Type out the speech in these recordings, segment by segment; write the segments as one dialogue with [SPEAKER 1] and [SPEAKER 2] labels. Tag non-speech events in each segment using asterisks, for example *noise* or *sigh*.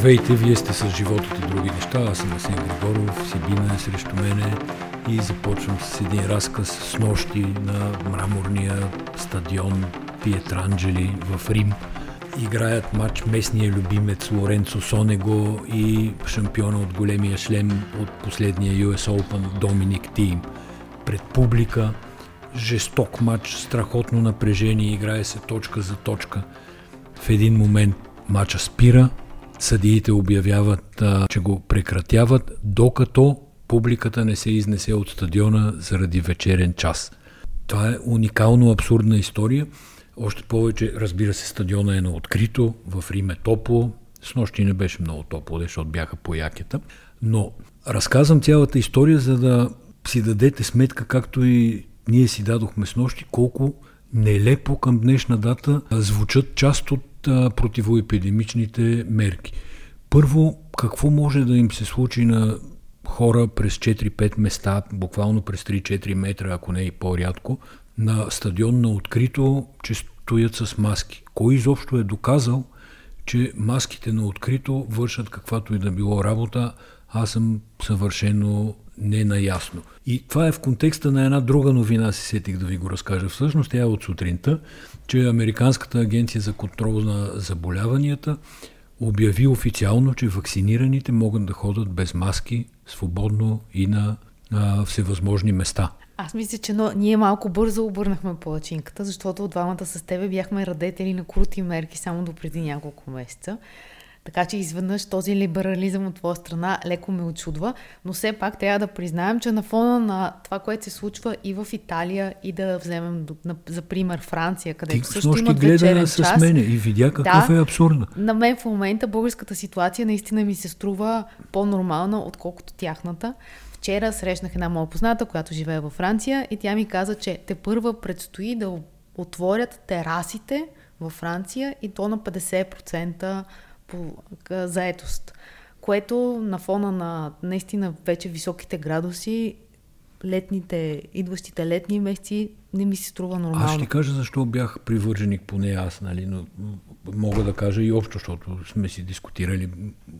[SPEAKER 1] Здравейте, вие сте с животът и други неща. Аз съм Асен Григоров, Сибина е срещу мене и започвам с един разказ с нощи на мраморния стадион Пиетранджели в Рим. Играят матч местния любимец Лоренцо Сонего и шампиона от големия шлем от последния US Open Доминик Тим. Пред публика, жесток матч, страхотно напрежение, играе се точка за точка. В един момент матча спира, съдиите обявяват, че го прекратяват, докато публиката не се изнесе от стадиона заради вечерен час. Това е уникално абсурдна история. Още повече, разбира се, стадиона е на открито, в Рим е топло. С нощи не беше много топло, защото бяха по якета. Но разказвам цялата история, за да си дадете сметка, както и ние си дадохме с нощи, колко нелепо към днешна дата звучат част от противоепидемичните мерки. Първо, какво може да им се случи на хора през 4-5 места, буквално през 3-4 метра, ако не и по-рядко, на стадион на открито, че стоят с маски. Кой изобщо е доказал, че маските на открито вършат каквато и да било работа, аз съм съвършено ненаясно. И това е в контекста на една друга новина, си сетих да ви го разкажа. Всъщност тя е от сутринта, че Американската агенция за контрол на заболяванията обяви официално, че вакцинираните могат да ходят без маски свободно и на а, всевъзможни места.
[SPEAKER 2] Аз мисля, че но, ние малко бързо обърнахме палачинката, защото от двамата с тебе бяхме радетели на крути мерки само до преди няколко месеца. Така че изведнъж този либерализъм от твоя страна леко ме очудва, но все пак трябва да признаем, че на фона на това, което се случва и в Италия, и да вземем за пример Франция, където Ти също имат вечерен
[SPEAKER 1] час. с мене и видя какъв да, е абсурдно.
[SPEAKER 2] На мен в момента българската ситуация наистина ми се струва по-нормална, отколкото тяхната. Вчера срещнах една моя позната, която живее във Франция и тя ми каза, че те първа предстои да отворят терасите във Франция и то на 50% по заетост, което на фона на наистина вече високите градуси, летните, идващите летни месеци не ми се струва нормално.
[SPEAKER 1] Аз ще кажа защо бях привърженик, поне аз, нали, но мога да кажа и общо, защото сме си дискутирали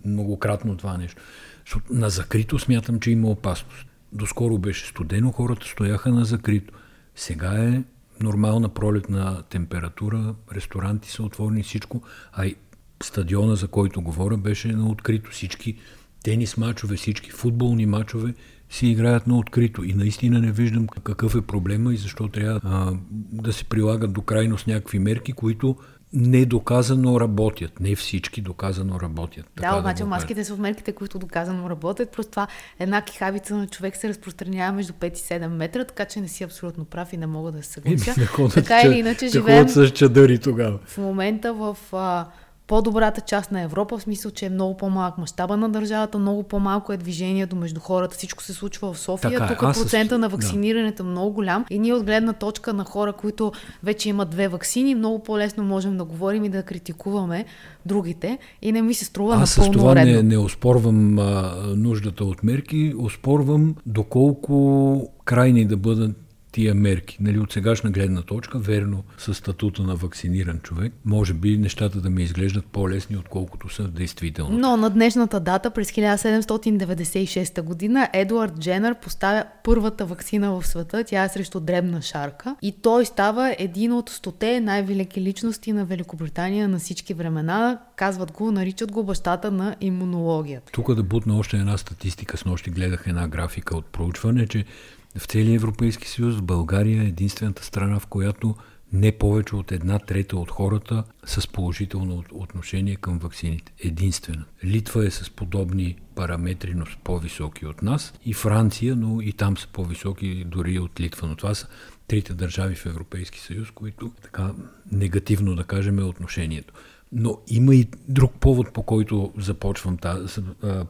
[SPEAKER 1] многократно това нещо. Защото на закрито смятам, че има опасност. Доскоро беше студено, хората стояха на закрито. Сега е нормална пролетна температура, ресторанти са отворени, всичко, а и стадиона, за който говоря, беше на открито. Всички тенис мачове, всички футболни мачове си играят на открито. И наистина не виждам какъв е проблема и защо трябва а, да се прилагат до крайност някакви мерки, които недоказано работят. Не всички доказано работят.
[SPEAKER 2] Да, обаче да маските са от мерките, които доказано работят. Просто това една кихавица на човек се разпространява между 5 и 7 метра, така че не си абсолютно прав и не мога да се съглася. Така или иначе живеем...
[SPEAKER 1] с чадъри тогава.
[SPEAKER 2] В момента в... А, по-добрата част на Европа, в смисъл, че е много по-малък мащаба на държавата, много по-малко е движението между хората. Всичко се случва в София. Така, е. Тук процента с... на вакцинирането да. е много голям. И ние от гледна точка на хора, които вече имат две вакцини, много по-лесно можем да говорим и да критикуваме другите. И не ми се струва
[SPEAKER 1] Аз
[SPEAKER 2] напълно
[SPEAKER 1] с това
[SPEAKER 2] редно.
[SPEAKER 1] не, не оспорвам а, нуждата от мерки, оспорвам доколко крайни да бъдат тия мерки. Нали, от сегашна гледна точка, верно, с статута на вакциниран човек, може би нещата да ми изглеждат по-лесни, отколкото са действително.
[SPEAKER 2] Но на днешната дата, през 1796 година, Едуард Дженър поставя първата вакцина в света. Тя е срещу дребна шарка. И той става един от стоте най-велики личности на Великобритания на всички времена. Казват го, наричат го бащата на имунологията.
[SPEAKER 1] Тук да бутна още една статистика. С нощи гледах една графика от проучване, че в целия Европейски съюз България е единствената страна, в която не повече от една трета от хората с положително отношение към вакцините. Единствена. Литва е с подобни параметри, но с по-високи от нас. И Франция, но и там са по-високи дори от Литва. Но това са трите държави в Европейски съюз, които така негативно да кажем е отношението. Но има и друг повод, по който започвам тази,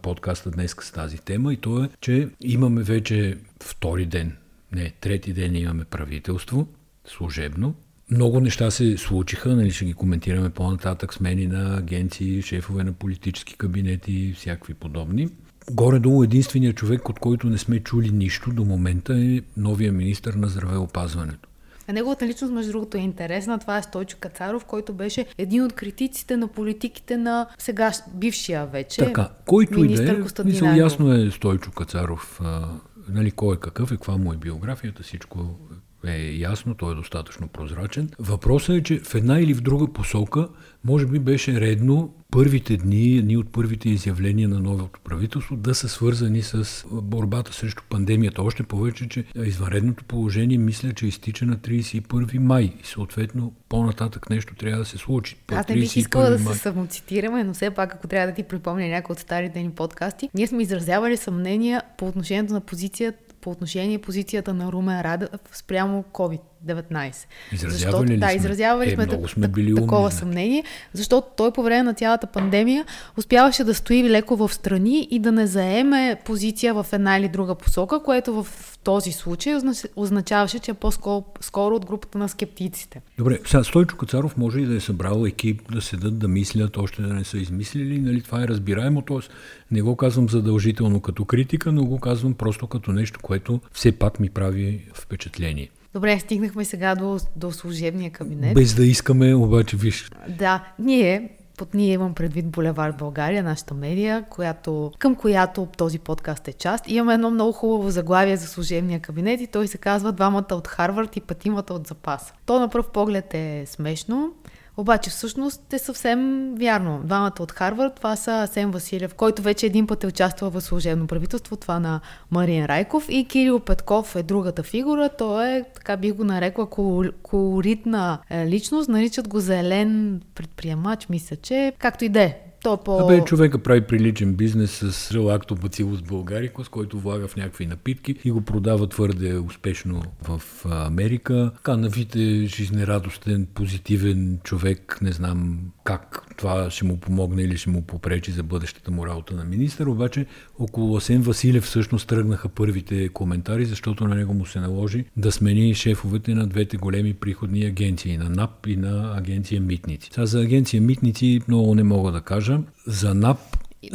[SPEAKER 1] подкаста днес с тази тема и то е, че имаме вече втори ден, не, трети ден имаме правителство, служебно. Много неща се случиха, нали ще ги коментираме по-нататък, смени на агенции, шефове на политически кабинети и всякакви подобни. Горе-долу единственият човек, от който не сме чули нищо до момента е новия министр на здравеопазването.
[SPEAKER 2] Неговата личност, между другото, е интересна. Това е Стойчо Кацаров, който беше един от критиците на политиките на сега бившия вече.
[SPEAKER 1] Така, който и да е, мисъл, ясно е Стойчо Кацаров, а, нали, кой е какъв и каква му е биографията, всичко е ясно, той е достатъчно прозрачен. Въпросът е, че в една или в друга посока, може би беше редно първите дни, едни от първите изявления на новото правителство да са свързани с борбата срещу пандемията. Още повече, че извънредното положение мисля, че изтича на 31 май и съответно по-нататък нещо трябва да се случи.
[SPEAKER 2] Аз не бих искала да се самоцитираме, но все пак, ако трябва да ти припомня някои от старите ни подкасти, ние сме изразявали съмнения по отношението на позицията по отношение позицията на Румен Радев спрямо COVID-19.
[SPEAKER 1] Изразявали ли
[SPEAKER 2] да, изразявали
[SPEAKER 1] е, много сме били
[SPEAKER 2] такова
[SPEAKER 1] умни,
[SPEAKER 2] съмнение, защото той по време на цялата пандемия успяваше да стои леко в страни и да не заеме позиция в една или друга посока, което в този случай означаваше, че е по-скоро от групата на скептиците.
[SPEAKER 1] Добре, сега Стойчо Кацаров може и да е събрал екип да седат, да мислят, още да не са измислили, нали, това е разбираемо, т.е. не го казвам задължително като критика, но го казвам просто като нещо, което все пак ми прави впечатление.
[SPEAKER 2] Добре, стигнахме сега до, до служебния кабинет.
[SPEAKER 1] Без да искаме, обаче, виж.
[SPEAKER 2] Да, ние под ние имам предвид Булевар България, нашата медия, която, към която този подкаст е част. Имаме едно много хубаво заглавие за служебния кабинет и той се казва Двамата от Харвард и петимата от запас. То на пръв поглед е смешно, обаче всъщност е съвсем вярно. Двамата от Харвард, това са Асен Василев, който вече един път е участвал в служебно правителство, това на Мариен Райков и Кирил Петков е другата фигура. Той е, така би го нарекла, колоритна е, личност. Наричат го зелен предприемач, мисля, че както и да е. То по...
[SPEAKER 1] Абе, човека прави приличен бизнес с лактобацилус Българикос, който влага в някакви напитки и го продава твърде успешно в Америка. Така навите, жизнерадостен, позитивен човек, не знам как това ще му помогне или ще му попречи за бъдещата му работа на министър, обаче около Асен Василев всъщност тръгнаха първите коментари, защото на него му се наложи да смени шефовете на двете големи приходни агенции, на НАП и на агенция Митници. Сега за агенция Митници много не мога да кажа. За НАП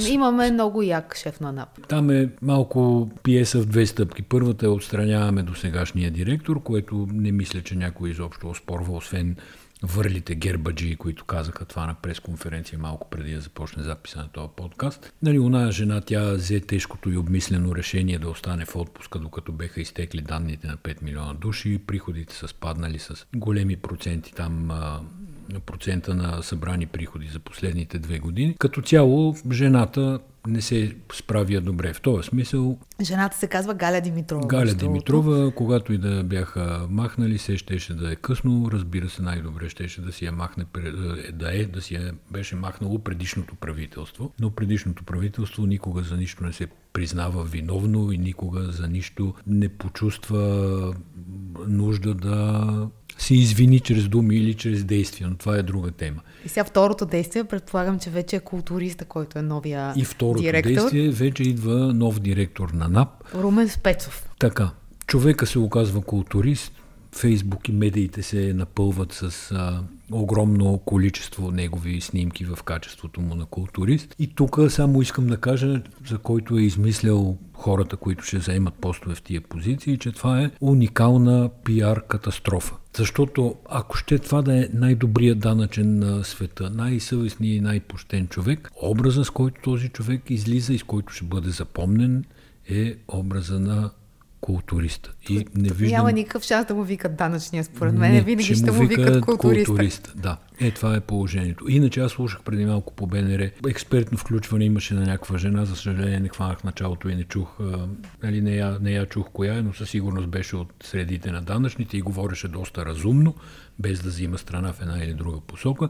[SPEAKER 2] Имаме много як шеф на НАП.
[SPEAKER 1] Там е малко пиеса в две стъпки. Първата е отстраняваме до сегашния директор, което не мисля, че някой изобщо оспорва, освен върлите гербаджи, които казаха това на пресконференция малко преди да започне записа на този подкаст. Нали, оная жена, тя взе тежкото и обмислено решение да остане в отпуска, докато беха изтекли данните на 5 милиона души. Приходите са спаднали с големи проценти там процента на събрани приходи за последните две години. Като цяло, жената не се справя добре. В този смисъл...
[SPEAKER 2] Жената се казва Галя Димитрова.
[SPEAKER 1] Галя Димитрова, когато и да бяха махнали, се щеше да е късно. Разбира се, най-добре щеше да си я махне, да е, да си я беше махнало предишното правителство. Но предишното правителство никога за нищо не се признава виновно и никога за нищо не почувства нужда да се извини чрез думи или чрез действия, но това е друга тема.
[SPEAKER 2] И сега второто действие, предполагам, че вече е културиста, който е новия
[SPEAKER 1] И второто
[SPEAKER 2] директор.
[SPEAKER 1] действие, вече идва нов директор на НАП.
[SPEAKER 2] Румен Спецов.
[SPEAKER 1] Така. Човека се оказва културист, Фейсбук и медиите се напълват с а, огромно количество негови снимки в качеството му на културист. И тук само искам да кажа, за който е измислял хората, които ще заемат постове в тия позиции, че това е уникална пиар катастрофа. Защото ако ще това да е най-добрият данъчен на света, най-съвестният и най-пощен човек, образа с който този човек излиза и с който ще бъде запомнен е образа на културиста.
[SPEAKER 2] И не виждам... Няма никакъв шанс да му викат данъчния, според мен. Не, Винаги ще му викат културиста. културист.
[SPEAKER 1] Да, е това е положението. Иначе аз слушах преди малко по БНР. Експертно включване имаше на някаква жена. За съжаление не хванах началото и не чух. нали, не, я, не я чух коя е, но със сигурност беше от средите на данъчните и говореше доста разумно, без да взима страна в една или друга посока.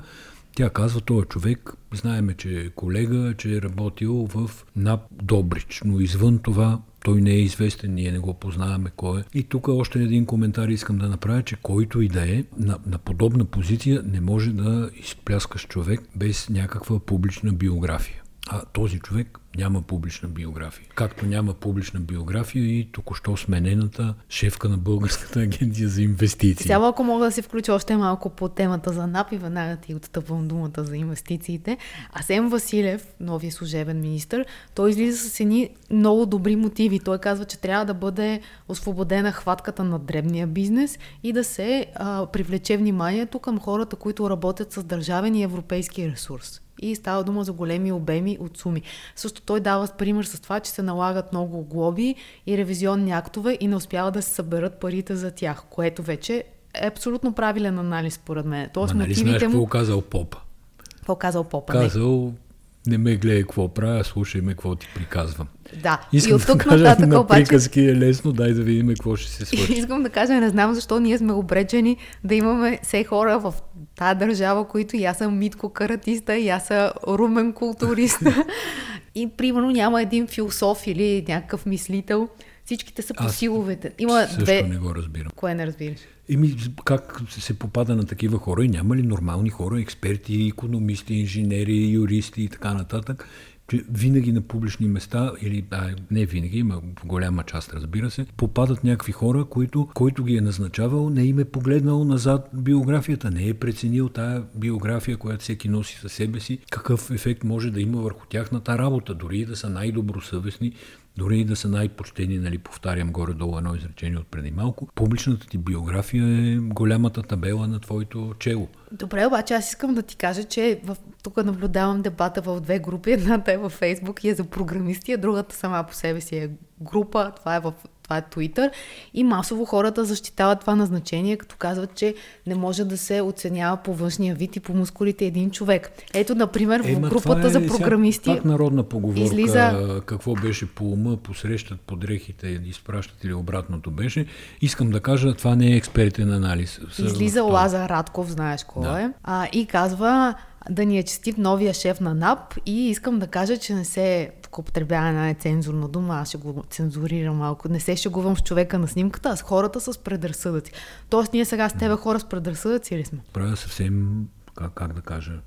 [SPEAKER 1] Тя казва, този човек, знаеме, че е колега, че е работил в НАП Добрич, но извън това той не е известен, ние не го познаваме кой е. И тук още един коментар искам да направя, че който и да е, на, на подобна позиция не може да изпляскаш човек без някаква публична биография. А този човек Няма публична биография. Както няма публична биография и току-що сменената шефка на Българската агенция за инвестиции.
[SPEAKER 2] Сега, ако мога да се включа още малко по темата за НАП и веднага ти отстъпвам думата за инвестициите. Асен Василев, новия служебен министр, той излиза с едни много добри мотиви. Той казва, че трябва да бъде освободена хватката на дребния бизнес и да се а, привлече вниманието към хората, които работят с държавен и европейски ресурс и става дума за големи обеми от суми. Също той дава пример с това, че се налагат много глоби и ревизионни актове и не успява да се съберат парите за тях, което вече е абсолютно правилен анализ, според мен.
[SPEAKER 1] Тоест, Ма, нали знаеш му... какво казал Попа?
[SPEAKER 2] Какво казал Попа?
[SPEAKER 1] Казал, не ме гледай какво правя, слушай ме какво ти приказвам.
[SPEAKER 2] Да,
[SPEAKER 1] Искам и от тук да нататък на обаче... приказки е лесно, дай да видим какво ще се *laughs* случи.
[SPEAKER 2] Искам да кажа, не знам защо ние сме обречени да имаме все хора в тази държава, които и аз съм митко каратиста, и аз съм румен културист. *laughs* и примерно няма един философ или някакъв мислител. Всичките са по силовете.
[SPEAKER 1] Има също две... не го разбирам.
[SPEAKER 2] Кое не разбираш?
[SPEAKER 1] Еми, как се попада на такива хора и няма ли нормални хора, експерти, економисти, инженери, юристи и така нататък, че винаги на публични места, или а, не винаги, има голяма част, разбира се, попадат някакви хора, които, който ги е назначавал, не им е погледнал назад биографията, не е преценил тая биография, която всеки носи със себе си, какъв ефект може да има върху тяхната работа, дори и да са най-добросъвестни, дори и да са най-почтени, нали, повтарям горе-долу едно изречение от преди малко, публичната ти биография е голямата табела на твоето чело.
[SPEAKER 2] Добре, обаче аз искам да ти кажа, че в, тук наблюдавам дебата в две групи. Едната е във Фейсбук и е за програмисти, а другата сама по себе си е група. Това е в това е Twitter, и масово хората защитават това назначение, като казват, че не може да се оценява по външния вид и по мускулите един човек. Ето, например, в Ема, групата е, за програмисти.
[SPEAKER 1] Пак народна поговорка, излиза... какво беше по ума, посрещат по дрехите, изпращат или обратното беше. Искам да кажа, това не е експертен анализ.
[SPEAKER 2] Излиза Лазар Радков, знаеш кой да. е, а, и казва, да ни е честит новия шеф на НАП и искам да кажа, че не се тук употребява една нецензурна дума, аз ще го цензурирам малко. Не се шегувам с човека на снимката, а с хората с предразсъдъци. Тоест ние сега с тебе хора с предразсъдъци ли сме?
[SPEAKER 1] Правя съвсем, как, как да кажа,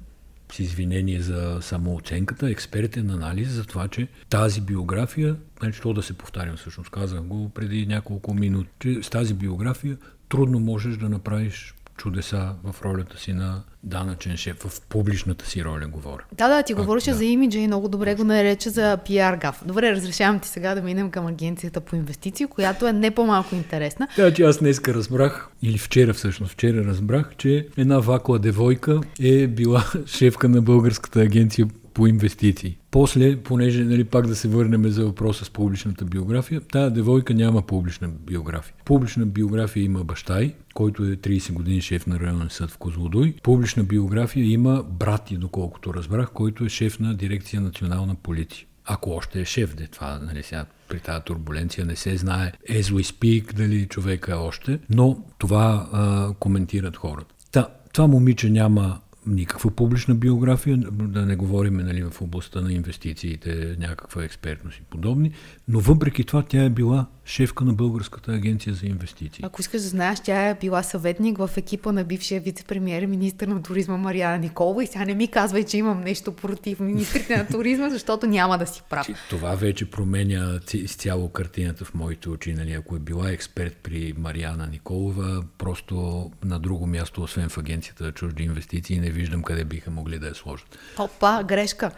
[SPEAKER 1] с извинение за самооценката, експертен анализ за това, че тази биография, значи то да се повтарям всъщност, казах го преди няколко минути, че с тази биография трудно можеш да направиш чудеса в ролята си на данъчен шеф, в публичната си роля говоря.
[SPEAKER 2] Да, да, ти говореше да. за имиджа и много добре го нарече за пиар гаф. Добре, разрешавам ти сега да минем към агенцията по инвестиции, която е не по-малко интересна.
[SPEAKER 1] Да, че аз днеска разбрах, или вчера всъщност, вчера разбрах, че една вакла девойка е била *laughs* шефка на Българската агенция по инвестиции. После, понеже нали, пак да се върнем за въпроса с публичната биография, тая девойка няма публична биография. Публична биография има баща й, който е 30 години шеф на районен съд в Козлодуй. Публична биография има брат и, доколкото разбрах, който е шеф на дирекция национална полиция. Ако още е шеф, де това, нали, сега при тази турбуленция не се знае as we speak дали човека е още, но това а, коментират хората. Та, това момиче няма никаква публична биография, да не говорим нали, в областта на инвестициите, някаква експертност и подобни, но въпреки това тя е била шефка на Българската агенция за инвестиции.
[SPEAKER 2] Ако искаш да знаеш, тя е била съветник в екипа на бившия вице-премьер и министр на туризма Марияна Николова и сега не ми казвай, че имам нещо против министрите на туризма, *laughs* защото няма да си прав.
[SPEAKER 1] Това вече променя изцяло картината в моите очи. Нали? Ако е била експерт при Марияна Николова, просто на друго място, освен в агенцията за чужди инвестиции, не виждам къде биха могли да я сложат.
[SPEAKER 2] Опа, грешка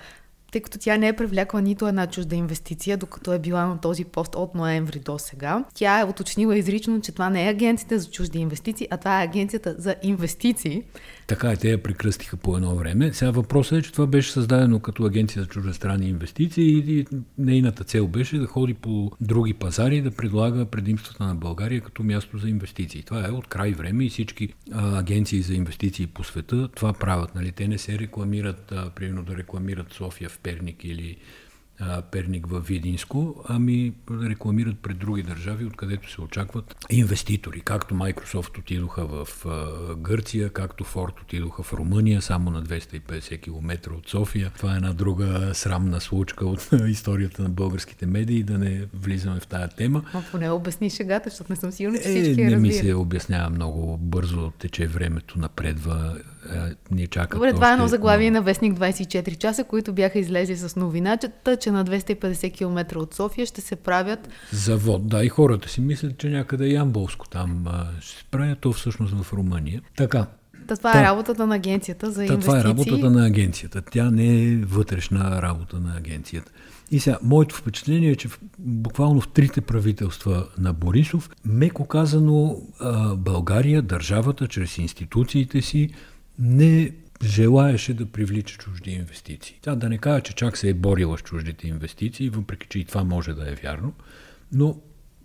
[SPEAKER 2] тъй като тя не е привлякла нито една чужда инвестиция, докато е била на този пост от ноември до сега. Тя е уточнила изрично, че това не е агенцията за чужди инвестиции, а това е агенцията за инвестиции.
[SPEAKER 1] Така е, те я прекръстиха по едно време. Сега въпросът е, че това беше създадено като агенция за чуждестранни инвестиции и нейната цел беше да ходи по други пазари и да предлага предимствата на България като място за инвестиции. Това е от край време и всички а, агенции за инвестиции по света това правят. Нали? Те не се рекламират, а, примерно да рекламират София в Перник или Перник във Видинско, ами рекламират пред други държави, откъдето се очакват инвеститори. Както Microsoft отидоха в Гърция, както Ford отидоха в Румъния, само на 250 км от София. Това е една друга срамна случка от *laughs* историята на българските медии, да не влизаме в тая тема.
[SPEAKER 2] А поне обясни шегата, защото не съм сигурна, че
[SPEAKER 1] е, всички Не ми се обяснява много бързо, тече времето, напредва. Ни чакат.
[SPEAKER 2] Добре, това е едно заглавие на Вестник 24 часа, които бяха излезли с новината, че на 250 км от София ще се правят...
[SPEAKER 1] Завод, да, и хората си мислят, че някъде е Ямболско там ще се правят, то всъщност в Румъния. Така,
[SPEAKER 2] Та, това Та, е работата на агенцията за инвестиции.
[SPEAKER 1] Това е работата на агенцията. Тя не е вътрешна работа на агенцията. И сега, моето впечатление е, че в, буквално в трите правителства на Борисов, меко казано, България, държавата, чрез институциите си, не желаеше да привлича чужди инвестиции. Тя да не кажа, че чак се е борила с чуждите инвестиции, въпреки че и това може да е вярно, но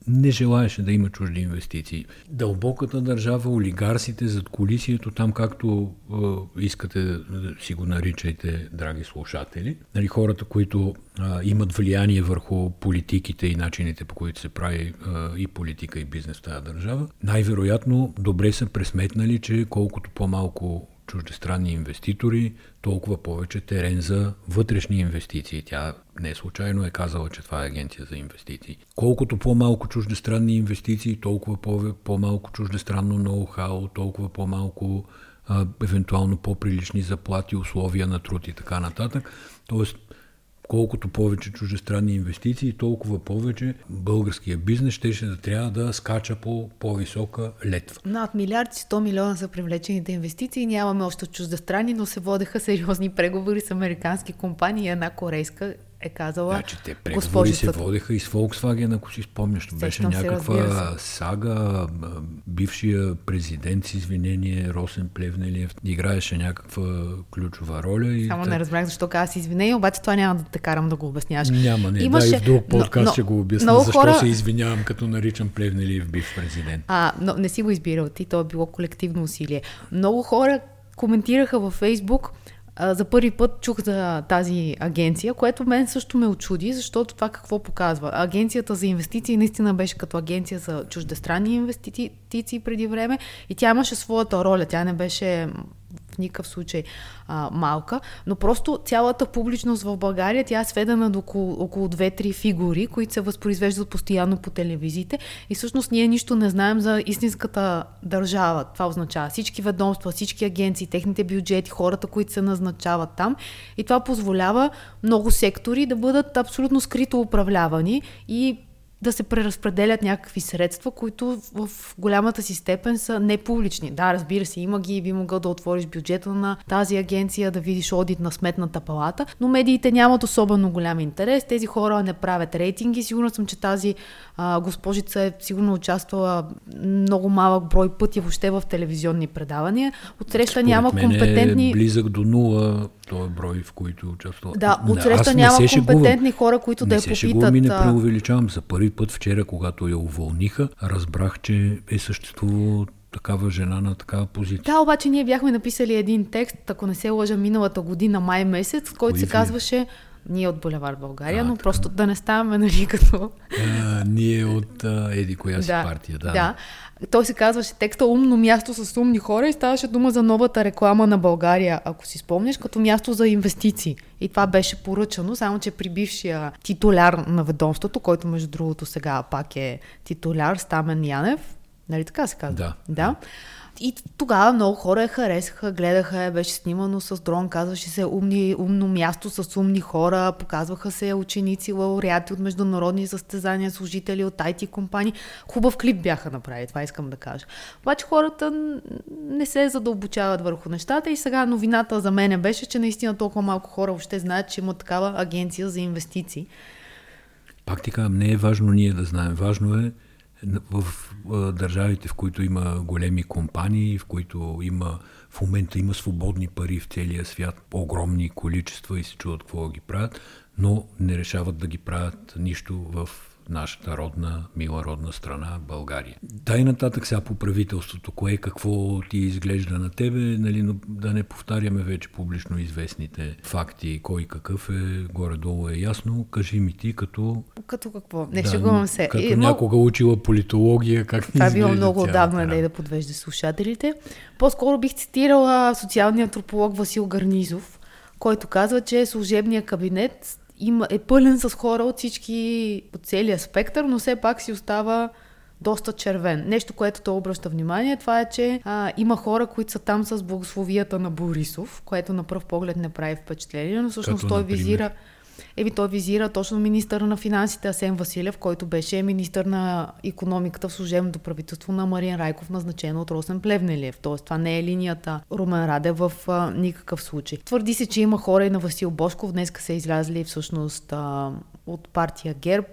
[SPEAKER 1] не желаеше да има чужди инвестиции. Дълбоката държава, олигарсите зад колисието, там както е, искате да си го наричайте, драги слушатели, нали, хората, които е, имат влияние върху политиките и начините по които се прави е, и политика и бизнес в тази държава, най-вероятно добре са пресметнали, че колкото по-малко чуждестранни инвеститори, толкова повече терен за вътрешни инвестиции. Тя не случайно е казала, че това е агенция за инвестиции. Колкото по-малко чуждестранни инвестиции, толкова по-малко чуждестранно ноу-хау, толкова по-малко евентуално по-прилични заплати, условия на труд и така нататък. Тоест, колкото повече чужестранни инвестиции, толкова повече българския бизнес ще, ще да трябва да скача по по-висока летва.
[SPEAKER 2] Над милиард и 100 милиона са привлечените инвестиции. Нямаме още чуждестранни, но се водеха сериозни преговори с американски компании. Една корейска е казала.
[SPEAKER 1] Че те преговори се водеха и с Volkswagen, ако си спомняш. Беше някаква сага. Бившия президент с извинение Росен Плевнелиев играеше някаква ключова роля. И
[SPEAKER 2] Само те... не разбрах защо каза си извинение, обаче това няма да те карам да го обясняваш.
[SPEAKER 1] Няма, не. Имаше... Да, и в друг подкаст но, ще го обясня. Защо хора... се извинявам, като наричам Плевнелиев бив президент.
[SPEAKER 2] А, но не си го избирал ти, то е било колективно усилие. Много хора коментираха във Фейсбук, за първи път чух за тази агенция, което мен също ме очуди, защото това какво показва. Агенцията за инвестиции наистина беше като агенция за чуждестранни инвестиции преди време и тя имаше своята роля. Тя не беше в никакъв случай а, малка, но просто цялата публичност в България, тя е сведена до около, около 2-3 фигури, които се възпроизвеждат постоянно по телевизиите и всъщност ние нищо не знаем за истинската държава. Това означава всички ведомства, всички агенции, техните бюджети, хората, които се назначават там и това позволява много сектори да бъдат абсолютно скрито управлявани и да се преразпределят някакви средства, които в голямата си степен са непублични. Да, разбира се, има ги и би могъл да отвориш бюджета на тази агенция, да видиш одит на сметната палата, но медиите нямат особено голям интерес. Тези хора не правят рейтинги. Сигурна съм, че тази а, госпожица е сигурно участвала много малък брой пъти въобще в телевизионни предавания. Отсреща няма
[SPEAKER 1] е
[SPEAKER 2] компетентни...
[SPEAKER 1] Е близък до нула този брой, в които участва.
[SPEAKER 2] Да, отсреща няма компетентни хора, които да я попитат. Не се
[SPEAKER 1] ми не преувеличавам. За първи път вчера, когато я уволниха, разбрах, че е съществувало такава жена на такава позиция.
[SPEAKER 2] Да, обаче ние бяхме написали един текст, ако не се лъжа, миналата година, май месец, който се казваше ние от Булевар България, а, но така. просто да не ставаме, нали, *laughs* като...
[SPEAKER 1] А, ние от а, еди коя си да, партия, да.
[SPEAKER 2] Да. Той се казваше текста Умно място с умни хора и ставаше дума за новата реклама на България, ако си спомняш, като място за инвестиции. И това беше поръчано, само че при бившия титуляр на ведомството, който между другото сега пак е титуляр, Стамен Янев, нали така се казва?
[SPEAKER 1] Да.
[SPEAKER 2] да и тогава много хора я харесаха, гледаха я, беше снимано с дрон, казваше се умни, умно място с умни хора, показваха се ученици, лауреати от международни състезания, служители от IT компании. Хубав клип бяха направили, това искам да кажа. Обаче хората не се задълбочават върху нещата и сега новината за мен беше, че наистина толкова малко хора въобще знаят, че има такава агенция за инвестиции.
[SPEAKER 1] Пак така, не е важно ние да знаем. Важно е в държавите, в които има големи компании, в които има в момента има свободни пари в целия свят, огромни количества и се чудат какво ги правят, но не решават да ги правят нищо в нашата родна, мила родна страна България. Дай нататък сега по правителството, кое какво ти изглежда на тебе, нали, но да не повтаряме вече публично известните факти, кой какъв е, горе-долу е ясно. Кажи ми ти като...
[SPEAKER 2] Като какво? Не да, шегувам се.
[SPEAKER 1] Като и, някога учила политология, как
[SPEAKER 2] Това е било много отдавна, да, да подвежда слушателите. По-скоро бих цитирала социалния антрополог Васил Гарнизов, който казва, че служебният кабинет има, е пълен с хора от всички, от целия спектър, но все пак си остава доста червен. Нещо, което той обръща внимание, това е, че а, има хора, които са там с благословията на Борисов, което на пръв поглед не прави впечатление, но всъщност Като, той например? визира Еби той визира точно министъра на финансите Асен Василев, който беше министър на економиката в служебното правителство на Марин Райков, назначен от Росен Плевнелиев. Тоест това не е линията Румен Раде в а, никакъв случай. Твърди се, че има хора и на Васил Бошков. Днеска са излязли всъщност а, от партия ГЕРБ,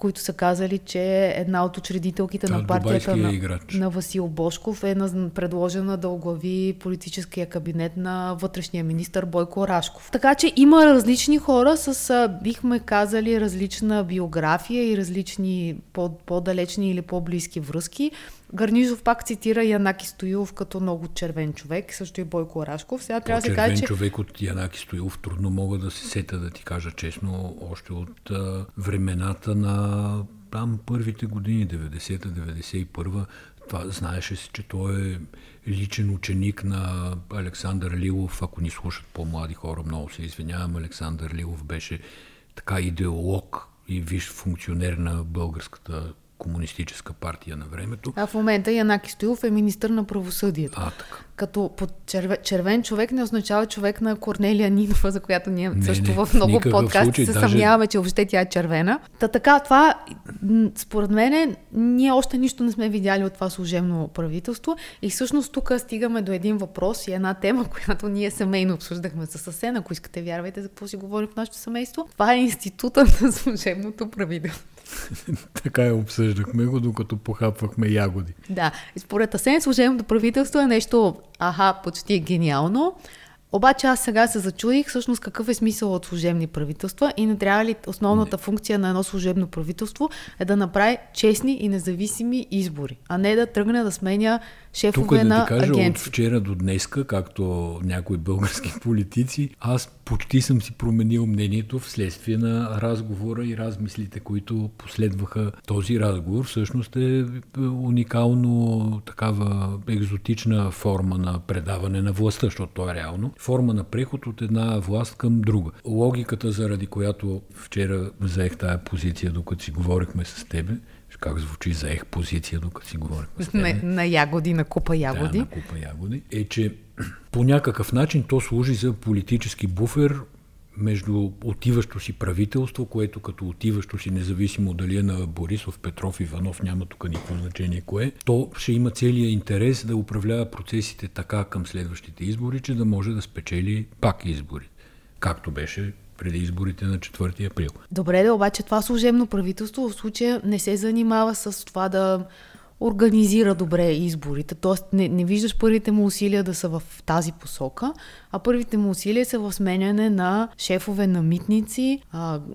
[SPEAKER 2] които са казали, че една от учредителките
[SPEAKER 1] да,
[SPEAKER 2] на партията на, на Васил Бошков е предложена да оглави политическия кабинет на вътрешния министр Бойко Рашков. Така че има различни хора с, бихме казали, различна биография и различни по-далечни или по-близки връзки. Гарнижов пак цитира Янаки Стоилов като много червен човек, също и Бойко Рашков.
[SPEAKER 1] Сега трябва да се каже, че... човек от Янаки Стоилов трудно мога да се сета, да ти кажа честно, още от а, времената на там първите години, 90-та, 91-та. Това знаеше се, че той е личен ученик на Александър Лилов. Ако ни слушат по-млади хора, много се извинявам. Александър Лилов беше така идеолог и виж функционер на българската комунистическа партия на времето.
[SPEAKER 2] А в момента Янаки Стоилов е министър на правосъдието.
[SPEAKER 1] А, така.
[SPEAKER 2] Като под червен, червен човек не означава човек на Корнелия Нинова, за която ние не, също не, в много подкасти случай, се даже... съмняваме, че въобще тя е червена. Та така, това, според мен, ние още нищо не сме видяли от това служебно правителство и всъщност тук стигаме до един въпрос и една тема, *laughs* която ние семейно обсъждахме с съсен, ако искате вярвайте за какво си говорим в нашето семейство. Това е института *laughs* на служебното правителство. *laughs*
[SPEAKER 1] така я обсъждахме го, докато похапвахме ягоди.
[SPEAKER 2] Да, според Асен служебното правителство е нещо, аха, почти гениално. Обаче аз сега се зачудих всъщност какъв е смисъл от служебни правителства и не трябва ли основната не. функция на едно служебно правителство е да направи честни и независими избори, а не да тръгне да сменя шефове Тук
[SPEAKER 1] на
[SPEAKER 2] да ти кажа,
[SPEAKER 1] агенции. от вчера до днеска, както някои български *laughs* политици, аз почти съм си променил мнението вследствие на разговора и размислите, които последваха този разговор. Всъщност е уникално такава екзотична форма на предаване на властта, защото то е реално. Форма на преход от една власт към друга. Логиката, заради която вчера взех тая позиция, докато си говорихме с тебе, как звучи, заех позиция, докато си говорихме с
[SPEAKER 2] на, на ягоди, на купа ягоди.
[SPEAKER 1] Да, на купа ягоди. Е, че *clears throat* по някакъв начин то служи за политически буфер между отиващо си правителство, което като отиващо си, независимо дали е на Борисов, Петров, Иванов, няма тук никакво значение кое, то ще има целият интерес да управлява процесите така към следващите избори, че да може да спечели пак избори, както беше преди изборите на 4 април.
[SPEAKER 2] Добре, да, обаче това служебно правителство в случая не се занимава с това да организира добре изборите. Тоест не, не виждаш първите му усилия да са в тази посока, а първите му усилия са в сменяне на шефове на митници,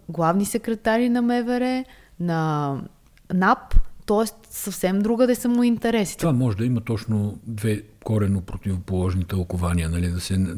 [SPEAKER 2] главни секретари на МВР, на НАП, т.е. съвсем друга да са му интересите.
[SPEAKER 1] Това може да има точно две корено противоположни тълкования, нали, да се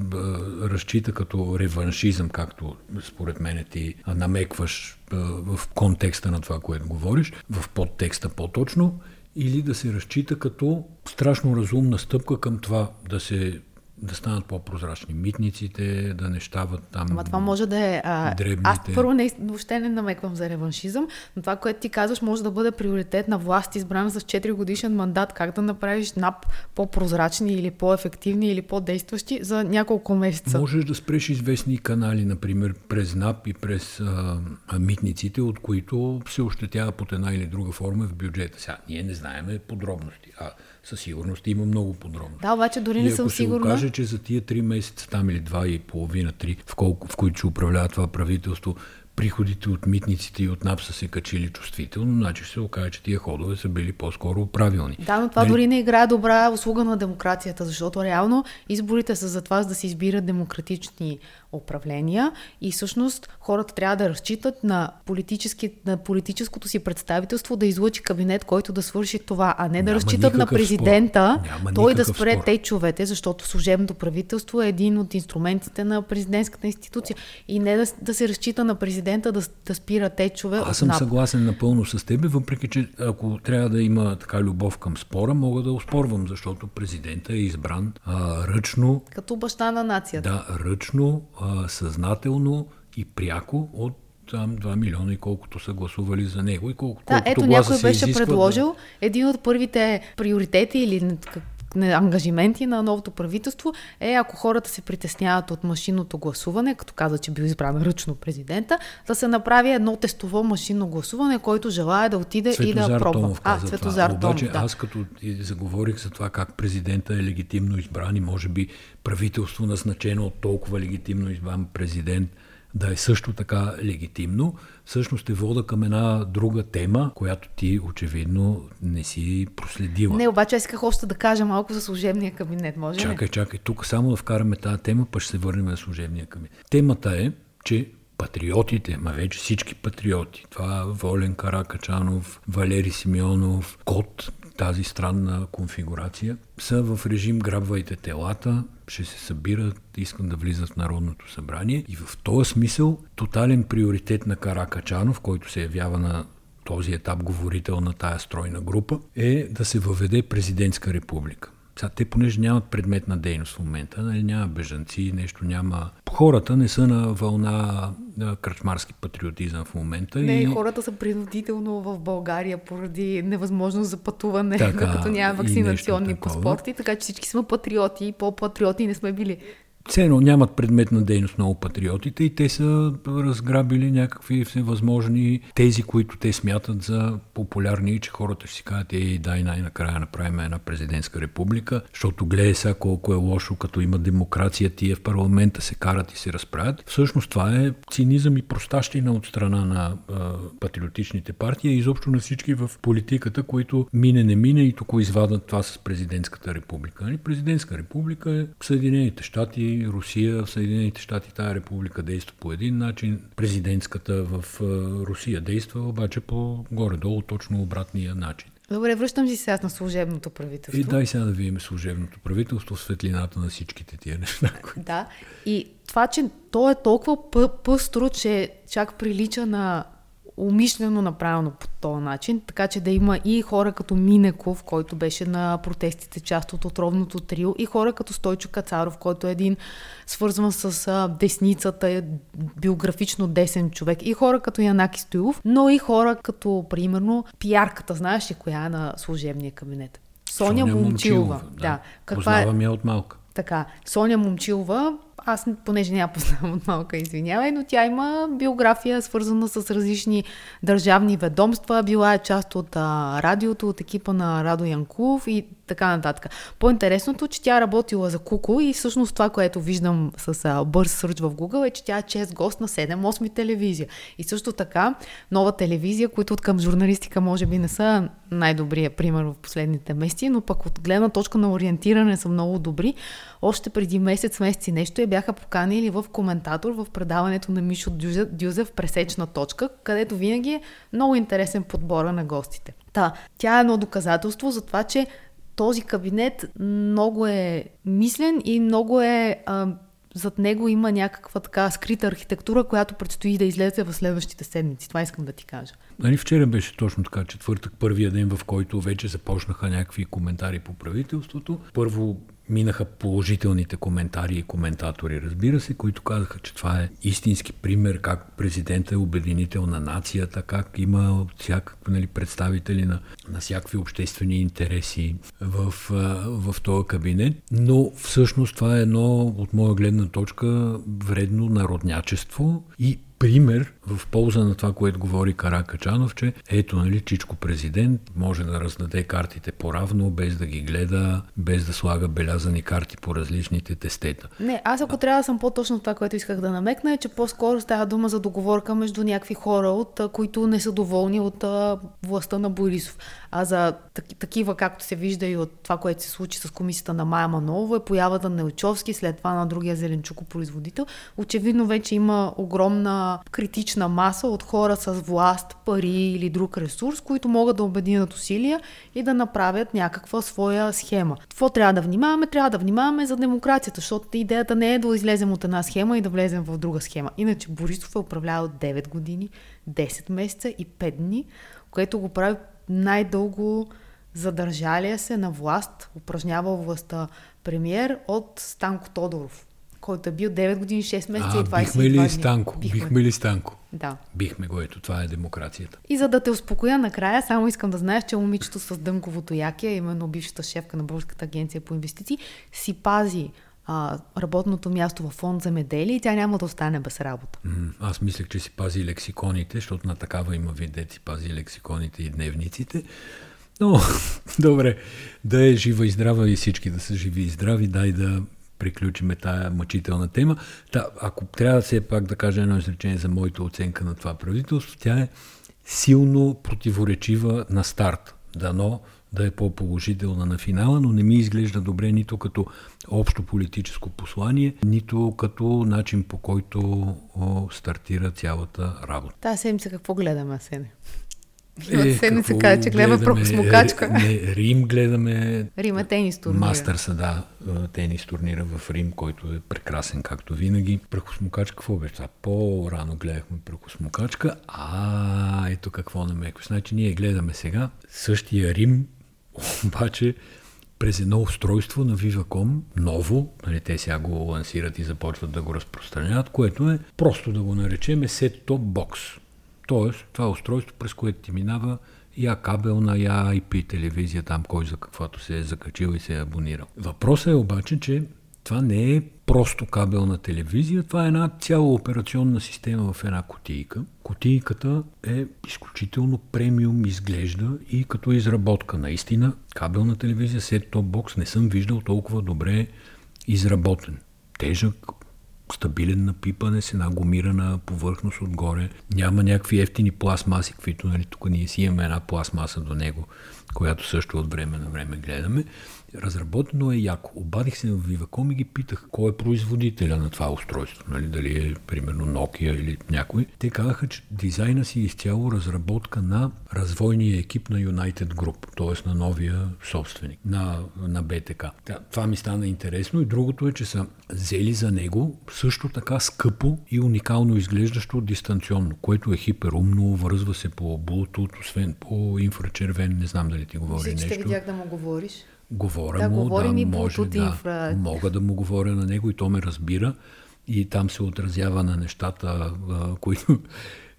[SPEAKER 1] разчита като реваншизъм, както според мен ти намекваш в контекста на това, което говориш, в подтекста по-точно, или да се разчита като страшно разумна стъпка към това да се да станат по-прозрачни митниците, да не стават там.
[SPEAKER 2] Ама това може да е. А, дребните. Аз първо не, въобще не намеквам за реваншизъм, но това, което ти казваш, може да бъде приоритет на власт, избрана с 4 годишен мандат. Как да направиш НАП по-прозрачни или по-ефективни или по-действащи за няколко месеца?
[SPEAKER 1] Можеш да спреш известни канали, например, през НАП и през а, а, митниците, от които се ощетява под една или друга форма в бюджета. Сега, ние не знаеме подробности. А със сигурност има много подробно.
[SPEAKER 2] Да, обаче дори не съм сигурна.
[SPEAKER 1] Ако се окаже, че за тия три месеца, там или два и половина, три, в, колко, в които ще управлява това правителство, приходите от митниците и от НАП са се качили чувствително, значи ще се окаже, че тия ходове са били по-скоро правилни.
[SPEAKER 2] Да, но това нали... дори не играе добра услуга на демокрацията, защото реално изборите са за това да се избират демократични управления и всъщност хората трябва да разчитат на, политически, на политическото си представителство да излучи кабинет, който да свърши това, а не да Няма разчитат на президента той да спре спор. течовете, защото служебното правителство е един от инструментите на президентската институция и не да, да се разчита на президента да, да спира течове.
[SPEAKER 1] Аз съм съгласен напълно с теб, въпреки че ако трябва да има така любов към спора, мога да успорвам, защото президента е избран а, ръчно.
[SPEAKER 2] Като баща на нацията.
[SPEAKER 1] Да, ръчно а, съзнателно и пряко от там 2 милиона и колкото са гласували за него и колко,
[SPEAKER 2] да,
[SPEAKER 1] колкото
[SPEAKER 2] ето някой беше
[SPEAKER 1] изисква,
[SPEAKER 2] предложил един от първите приоритети или ангажименти на новото правителство е, ако хората се притесняват от машинното гласуване, като каза, че бил избран ръчно президента, да се направи едно тестово машинно гласуване, който желая да отиде
[SPEAKER 1] Светозар
[SPEAKER 2] и да пробва.
[SPEAKER 1] Томов
[SPEAKER 2] а, Светозар
[SPEAKER 1] това. Обаче
[SPEAKER 2] да.
[SPEAKER 1] аз като заговорих за това как президента е легитимно избран и може би правителство назначено от толкова легитимно избран президент да е също така легитимно, всъщност те вода към една друга тема, която ти очевидно не си проследила.
[SPEAKER 2] Не, обаче аз исках още да кажа малко за служебния кабинет, може
[SPEAKER 1] Чакай,
[SPEAKER 2] ли?
[SPEAKER 1] чакай, тук само да вкараме тази тема, па ще се върнем на служебния кабинет. Темата е, че патриотите, ма вече всички патриоти, това Волен Каракачанов, Валери Симеонов, Кот, тази странна конфигурация, са в режим грабвайте телата, ще се събират, искат да влизат в Народното събрание. И в този смисъл тотален приоритет на Каракачанов, който се явява на този етап говорител на тая стройна група, е да се въведе президентска република. Сега, те понеже нямат предметна дейност в момента, нали, няма бежанци, нещо няма... Хората не са на вълна на кръчмарски патриотизъм в момента.
[SPEAKER 2] Не,
[SPEAKER 1] и...
[SPEAKER 2] хората са принудително в България поради невъзможност за пътуване,
[SPEAKER 1] Така, *laughs*
[SPEAKER 2] докато няма вакцинационни паспорти, така че всички сме патриоти и по-патриоти не сме били.
[SPEAKER 1] Цено нямат предметна дейност много патриотите и те са разграбили някакви всевъзможни тези, които те смятат за популярни и че хората ще си кажат, ей, дай най-накрая направим една президентска република, защото гледай сега колко е лошо, като има демокрация, тия в парламента се карат и се разправят. Всъщност това е цинизъм и простащина от страна на а, патриотичните партии и изобщо на всички в политиката, които мине не мине и тук извадат това с президентската република. Нали? Президентска република е Съединените щати, Русия, в Съединените щати тази република действа по един начин, президентската в а, Русия действа обаче по горе-долу точно обратния начин.
[SPEAKER 2] Добре, връщам си сега на служебното правителство.
[SPEAKER 1] И дай сега да видим служебното правителство светлината на всичките тия неща. *laughs* които-
[SPEAKER 2] Да, и това, че то е толкова пъ- пъстро, че чак прилича на умишлено направено по този начин, така че да има и хора като Минеков, който беше на протестите част от отровното трио, и хора като Стойчо Кацаров, който е един свързван с а, десницата, е биографично десен човек, и хора като Янаки Стоилов, но и хора като, примерно, пиарката, знаеш ли коя е на служебния кабинет? Соня, Момчилова. Да. Каква е,
[SPEAKER 1] Познавам я от малка.
[SPEAKER 2] така, Соня Момчилова, аз понеже няма познавам от малка, извинявай, но тя има биография свързана с различни държавни ведомства, била е част от а, радиото, от екипа на Радо Янкулов и така нататък. По-интересното, че тя работила за Куко и всъщност това, което виждам с а, бърз сърч в Google е, че тя е чест гост на 7-8 телевизия. И също така, нова телевизия, които от към журналистика може би не са най-добрия пример в последните месеци, но пък от гледна точка на ориентиране са много добри. Още преди месец, месец и нещо я бяха поканили в коментатор в предаването на Мишо Дюзев, Дюзев Пресечна точка, където винаги е много интересен подбора на гостите. Та, тя е едно доказателство за това, че този кабинет много е мислен и много е... А, зад него има някаква така скрита архитектура, която предстои да излезе в следващите седмици. Това искам да ти кажа.
[SPEAKER 1] Нали, вчера беше точно така, четвъртък, първия ден, в който вече започнаха някакви коментари по правителството. Първо минаха положителните коментари и коментатори, разбира се, които казаха, че това е истински пример как президентът е обединител на нацията, как има всякакви нали, представители на, на всякакви обществени интереси в, в този кабинет. Но всъщност това е едно, от моя гледна точка, вредно народнячество и пример в полза на това, което говори Каракачанов, че ето, нали, Чичко президент може да раздаде картите по-равно, без да ги гледа, без да слага белязани карти по различните тестета.
[SPEAKER 2] Не, аз ако трябва да съм по-точно това, което исках да намекна, е, че по-скоро става дума за договорка между някакви хора, от, а, които не са доволни от а, властта на Борисов. А за таки- такива, както се вижда и от това, което се случи с комисията на Майя Манолова, е появата на Нелчовски, след това на другия зеленчукопроизводител. Очевидно вече има огромна критична маса от хора с власт, пари или друг ресурс, които могат да обединят усилия и да направят някаква своя схема. Какво трябва да внимаваме? Трябва да внимаваме за демокрацията, защото идеята не е да излезем от една схема и да влезем в друга схема. Иначе Борисов е управлявал 9 години, 10 месеца и 5 дни, което го прави най-дълго задържалия се на власт, упражнявал властта премьер от Станко Тодоров, който е бил 9 години, 6 месеца
[SPEAKER 1] а,
[SPEAKER 2] и 22
[SPEAKER 1] бихме ли
[SPEAKER 2] дни.
[SPEAKER 1] Станко? Бихме. бихме ли Станко?
[SPEAKER 2] Да.
[SPEAKER 1] Бихме го, ето това е демокрацията.
[SPEAKER 2] И за да те успокоя накрая, само искам да знаеш, че момичето с дънковото яке, именно бившата шефка на Българската агенция по инвестиции, си пази а, работното място във фонд за медели и тя няма да остане без работа.
[SPEAKER 1] М, аз мислех, че си пази лексиконите, защото на такава има вид, си пази лексиконите и дневниците. Но, *laughs* добре, да е жива и здрава и всички да са живи и здрави, дай да приключиме тая мъчителна тема. Та, ако трябва все пак да кажа едно изречение за моята оценка на това правителство, тя е силно противоречива на старт. Дано да е по-положителна на финала, но не ми изглежда добре нито като общо политическо послание, нито като начин по който стартира цялата работа.
[SPEAKER 2] Тази седмица какво гледаме, Сене? Е, седмица каза, че гледаме прахосмокачка.
[SPEAKER 1] Не, Рим гледаме.
[SPEAKER 2] Рим е тенис турнира.
[SPEAKER 1] Мастърса, да, тенис турнира в Рим, който е прекрасен, както винаги. Прахосмокачка, какво беше това? По-рано гледахме прахосмокачка. А, ето какво намекваш. Значи ние гледаме сега същия Рим, *laughs* обаче през едно устройство на Viva.com, ново, нали, те сега го лансират и започват да го разпространяват, което е просто да го наречем set-top box. Тоест, това е устройство, през което ти минава я кабелна, я IP телевизия, там кой за каквото се е закачил и се е абонирал. Въпросът е обаче, че това не е просто кабелна телевизия, това е една цяла операционна система в една котийка. Котийката е изключително премиум изглежда и като изработка. Наистина, кабелна телевизия, сет-топ бокс не съм виждал толкова добре изработен. Тежък, стабилен на пипане с една гумирана повърхност отгоре. Няма някакви ефтини пластмаси, каквито нали, тук ние си имаме една пластмаса до него, която също от време на време гледаме. Разработено е яко. Обадих се в Viva.com и ги питах кой е производителя на това устройство. Нали, дали е примерно Nokia или някой. Те казаха, че дизайна си е изцяло разработка на развойния екип на United Group, т.е. на новия собственик, на, на БТК. Това ми стана интересно и другото е, че са взели за него също така скъпо и уникално изглеждащо дистанционно, което е хиперумно, връзва се по Bluetooth, освен по инфрачервен, не знам дали ти говори
[SPEAKER 2] Мисля,
[SPEAKER 1] нещо.
[SPEAKER 2] Ще видях да му говориш.
[SPEAKER 1] Говоря
[SPEAKER 2] да,
[SPEAKER 1] му, да,
[SPEAKER 2] ми
[SPEAKER 1] може, да,
[SPEAKER 2] инфра...
[SPEAKER 1] мога да му говоря на него и то ме разбира. И там се отразява на нещата, които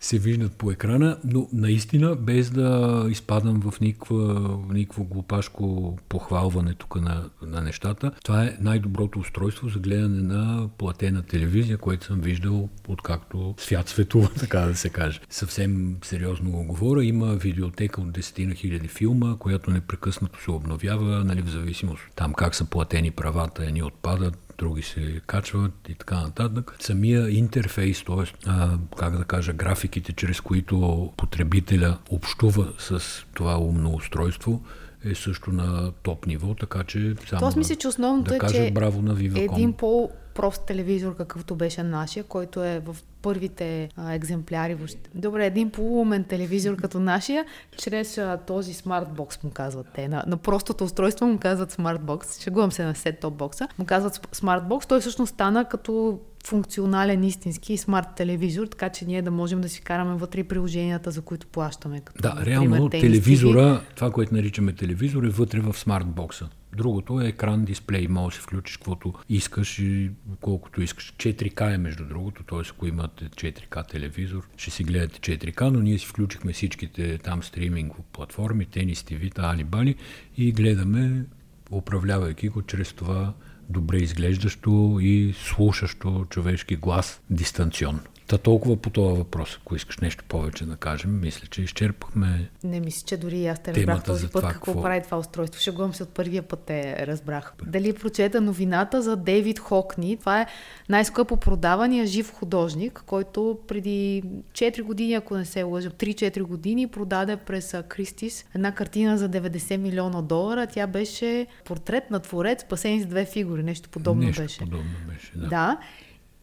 [SPEAKER 1] се виждат по екрана, но наистина, без да изпадам в никаква, никакво глупашко похвалване тук на, на нещата, това е най-доброто устройство за гледане на платена телевизия, което съм виждал откакто свят светува, *laughs* така да се каже. Съвсем сериозно го говоря. Има видеотека от 10 на хиляди филма, която непрекъснато се обновява, нали, в зависимост там как са платени правата, едни отпадат, други се качват и така нататък. Самия интерфейс, т.е. как да кажа, графиките, чрез които потребителя общува с това умно устройство, е също на топ ниво, така че само
[SPEAKER 2] Тоест, мисля, че основното
[SPEAKER 1] да
[SPEAKER 2] е,
[SPEAKER 1] кажа
[SPEAKER 2] че
[SPEAKER 1] браво на Viva.com.
[SPEAKER 2] един по прост телевизор, какъвто беше нашия, който е в първите а, екземпляри. Въобще. Добре, един полуумен телевизор *laughs* като нашия, чрез а, този смартбокс му казват те. На, на простото устройство му казват смартбокс. Шегувам се на сет-топ бокса. Му казват смартбокс. Той всъщност стана като функционален истински смарт телевизор, така че ние да можем да си караме вътре приложенията, за които плащаме. Като,
[SPEAKER 1] да, реално телевизора, това, което наричаме телевизор, е вътре в смартбокса. Другото е екран дисплей. Може да си включиш каквото искаш и колкото искаш. 4К е между другото, т.е. ако имате 4К телевизор, ще си гледате 4К, но ние си включихме всичките там стриминг платформи, Тенис ТВ, Али Бали и гледаме, управлявайки го чрез това добре изглеждащо и слушащо човешки глас дистанционно. Та толкова по този въпрос. Ако искаш нещо повече да кажем, мисля, че изчерпахме.
[SPEAKER 2] Не мисля, че дори аз те разбрах този път това, какво, какво прави това устройство. Шегувам се от първия път те разбрах. Дали прочета новината за Дейвид Хокни. Това е най-скъпо продавания жив художник, който преди 4 години, ако не се лъжа, 3-4 години продаде през Кристис една картина за 90 милиона долара. Тя беше портрет на творец, спасен с две фигури. Нещо подобно
[SPEAKER 1] нещо
[SPEAKER 2] беше.
[SPEAKER 1] подобно беше, да.
[SPEAKER 2] да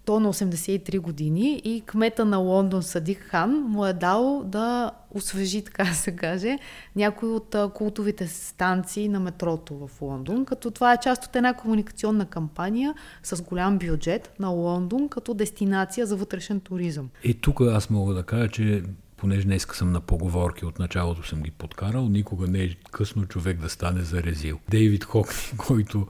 [SPEAKER 2] то на 83 години и кмета на Лондон Садик Хан му е дал да освежи, така да се каже, някои от култовите станции на метрото в Лондон, като това е част от една комуникационна кампания с голям бюджет на Лондон като дестинация за вътрешен туризъм.
[SPEAKER 1] И тук аз мога да кажа, че понеже днес съм на поговорки, от началото съм ги подкарал, никога не е късно човек да стане зарезил. Дейвид Хокни, *laughs* който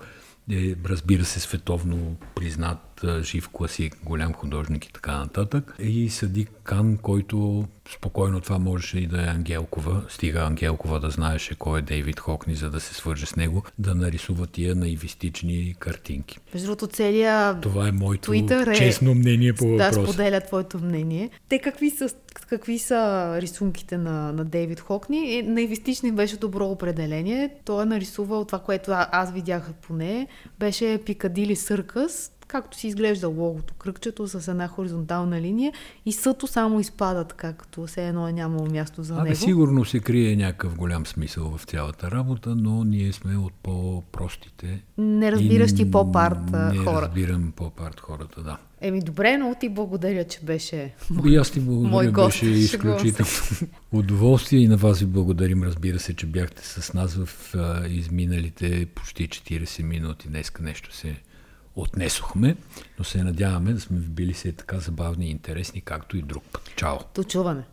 [SPEAKER 1] е, разбира се, световно признат жив класик, голям художник и така нататък. И Съди Кан, който спокойно това можеше и да е Ангелкова, стига Ангелкова да знаеше кой е Дейвид Хокни, за да се свърже с него, да нарисува тия наивистични картинки.
[SPEAKER 2] Между другото, целият
[SPEAKER 1] Това е моето
[SPEAKER 2] Twitter е...
[SPEAKER 1] честно мнение по
[SPEAKER 2] Да,
[SPEAKER 1] въпроса.
[SPEAKER 2] споделя твоето мнение. Те какви са, какви са рисунките на, на Дейвид Хокни? Е, наивистични беше добро определение. Той е нарисувал това, което аз видях поне, беше Пикадили Съркъс, както си изглежда логото, кръгчето с една хоризонтална линия и съто само изпада така, като все едно е нямало място за
[SPEAKER 1] Абе,
[SPEAKER 2] него.
[SPEAKER 1] сигурно се крие някакъв голям смисъл в цялата работа, но ние сме от по-простите.
[SPEAKER 2] Неразбиращи
[SPEAKER 1] и
[SPEAKER 2] поп-арт
[SPEAKER 1] не
[SPEAKER 2] хора.
[SPEAKER 1] разбирам поп-арт хората, да.
[SPEAKER 2] Еми добре, но ти благодаря, че беше
[SPEAKER 1] И аз ти
[SPEAKER 2] Мой
[SPEAKER 1] благодаря,
[SPEAKER 2] гост.
[SPEAKER 1] беше изключително удоволствие и на вас ви благодарим, разбира се, че бяхте с нас в а, изминалите почти 40 минути. Днеска нещо се отнесохме, но се надяваме да сме ви били се така забавни и интересни, както и друг път. Чао!
[SPEAKER 2] До чуване.